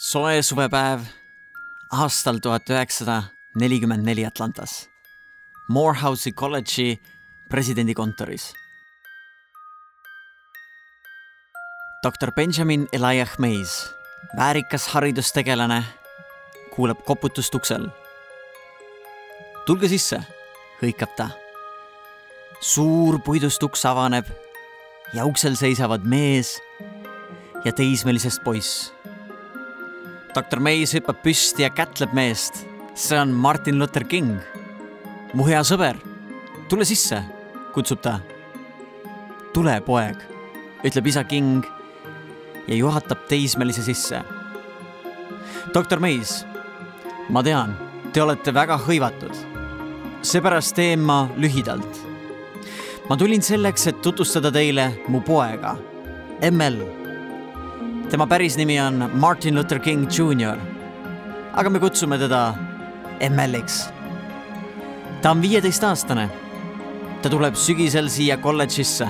soe suvepäev aastal tuhat üheksasada nelikümmend neli Atlantas, Morehouse'i kolledži presidendi kontoris. doktor Benjamin Elijah Mays, väärikas haridustegelane, kuuleb koputust uksel. tulge sisse, hõikab ta. suur puidust uks avaneb ja uksel seisavad mees ja teismelisest poiss doktor Mays hüppab püsti ja kätleb meest. see on Martin Luther King. mu hea sõber, tule sisse, kutsub ta. tule, poeg, ütleb isa King ja juhatab teismelise sisse. doktor Mays, ma tean, te olete väga hõivatud. seepärast teen ma lühidalt. ma tulin selleks, et tutvustada teile mu poega, ML tema päris nimi on Martin Luther King Jr. aga me kutsume teda ML-iks. ta on viieteistaastane. ta tuleb sügisel siia kolledžisse.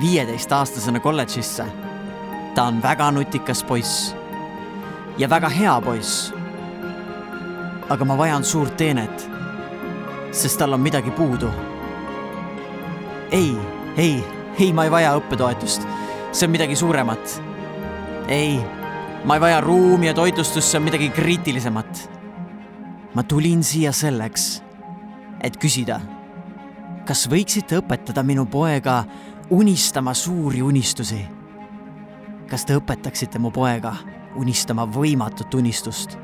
viieteistaastasena kolledžisse. ta on väga nutikas poiss ja väga hea poiss. aga ma vajan suurt teenet, sest tal on midagi puudu. ei, ei, ei, ma ei vaja õppetoetust, see on midagi suuremat ei, ma ei vaja ruumi ja toitlustust, see on midagi kriitilisemat. ma tulin siia selleks, et küsida, kas võiksite õpetada minu poega unistama suuri unistusi? kas te õpetaksite mu poega unistama võimatut unistust?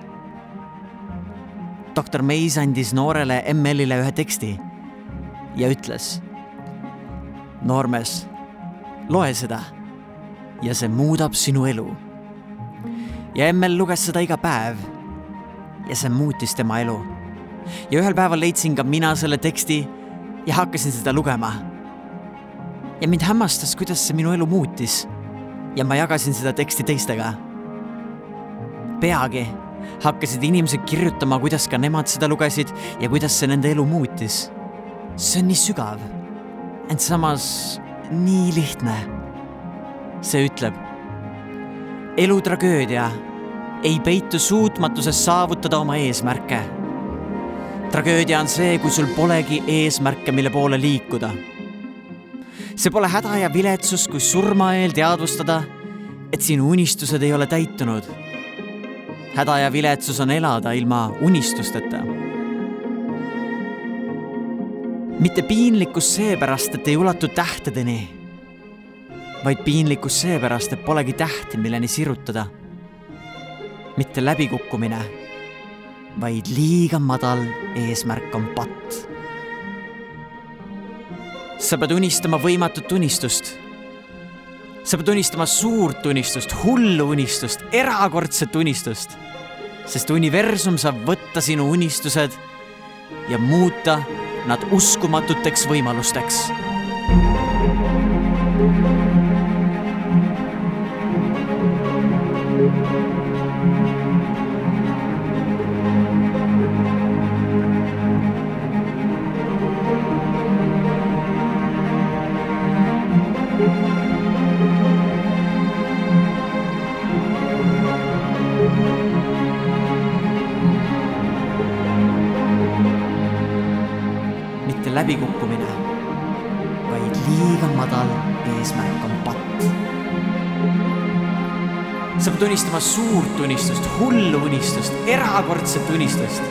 doktor Meis andis noorele ML-ile ühe teksti ja ütles. noormees, loe seda ja see muudab sinu elu. ja Emmel luges seda iga päev. ja see muutis tema elu. ja ühel päeval leidsin ka mina selle teksti ja hakkasin seda lugema. ja mind hämmastas, kuidas see minu elu muutis. ja ma jagasin seda teksti teistega. peagi hakkasid inimesed kirjutama, kuidas ka nemad seda lugesid ja kuidas see nende elu muutis. see on nii sügav, ent samas nii lihtne see ütleb. elutragöödia ei peitu suutmatuses saavutada oma eesmärke. tragöödia on see, kui sul polegi eesmärke, mille poole liikuda. see pole häda ja viletsus, kui surma eel teadvustada, et sinu unistused ei ole täitunud. häda ja viletsus on elada ilma unistusteta mitte piinlikkus seepärast, et ei ulatu tähtedeni vaid piinlikkus seepärast, et polegi tähti, milleni sirutada. mitte läbikukkumine, vaid liiga madal eesmärk on patt. sa pead unistama võimatut unistust. sa pead unistama suurt unistust, hullu unistust, erakordset unistust, sest universum saab võtta sinu unistused ja muuta nad uskumatuteks võimalusteks läbikukkumine, vaid liiga madal eesmärk on patt. sa pead unistama suurt unistust, hullu unistust, erakordset unistust,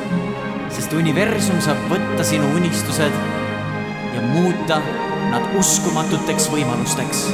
sest universum saab võtta sinu unistused ja muuta nad uskumatuteks võimalusteks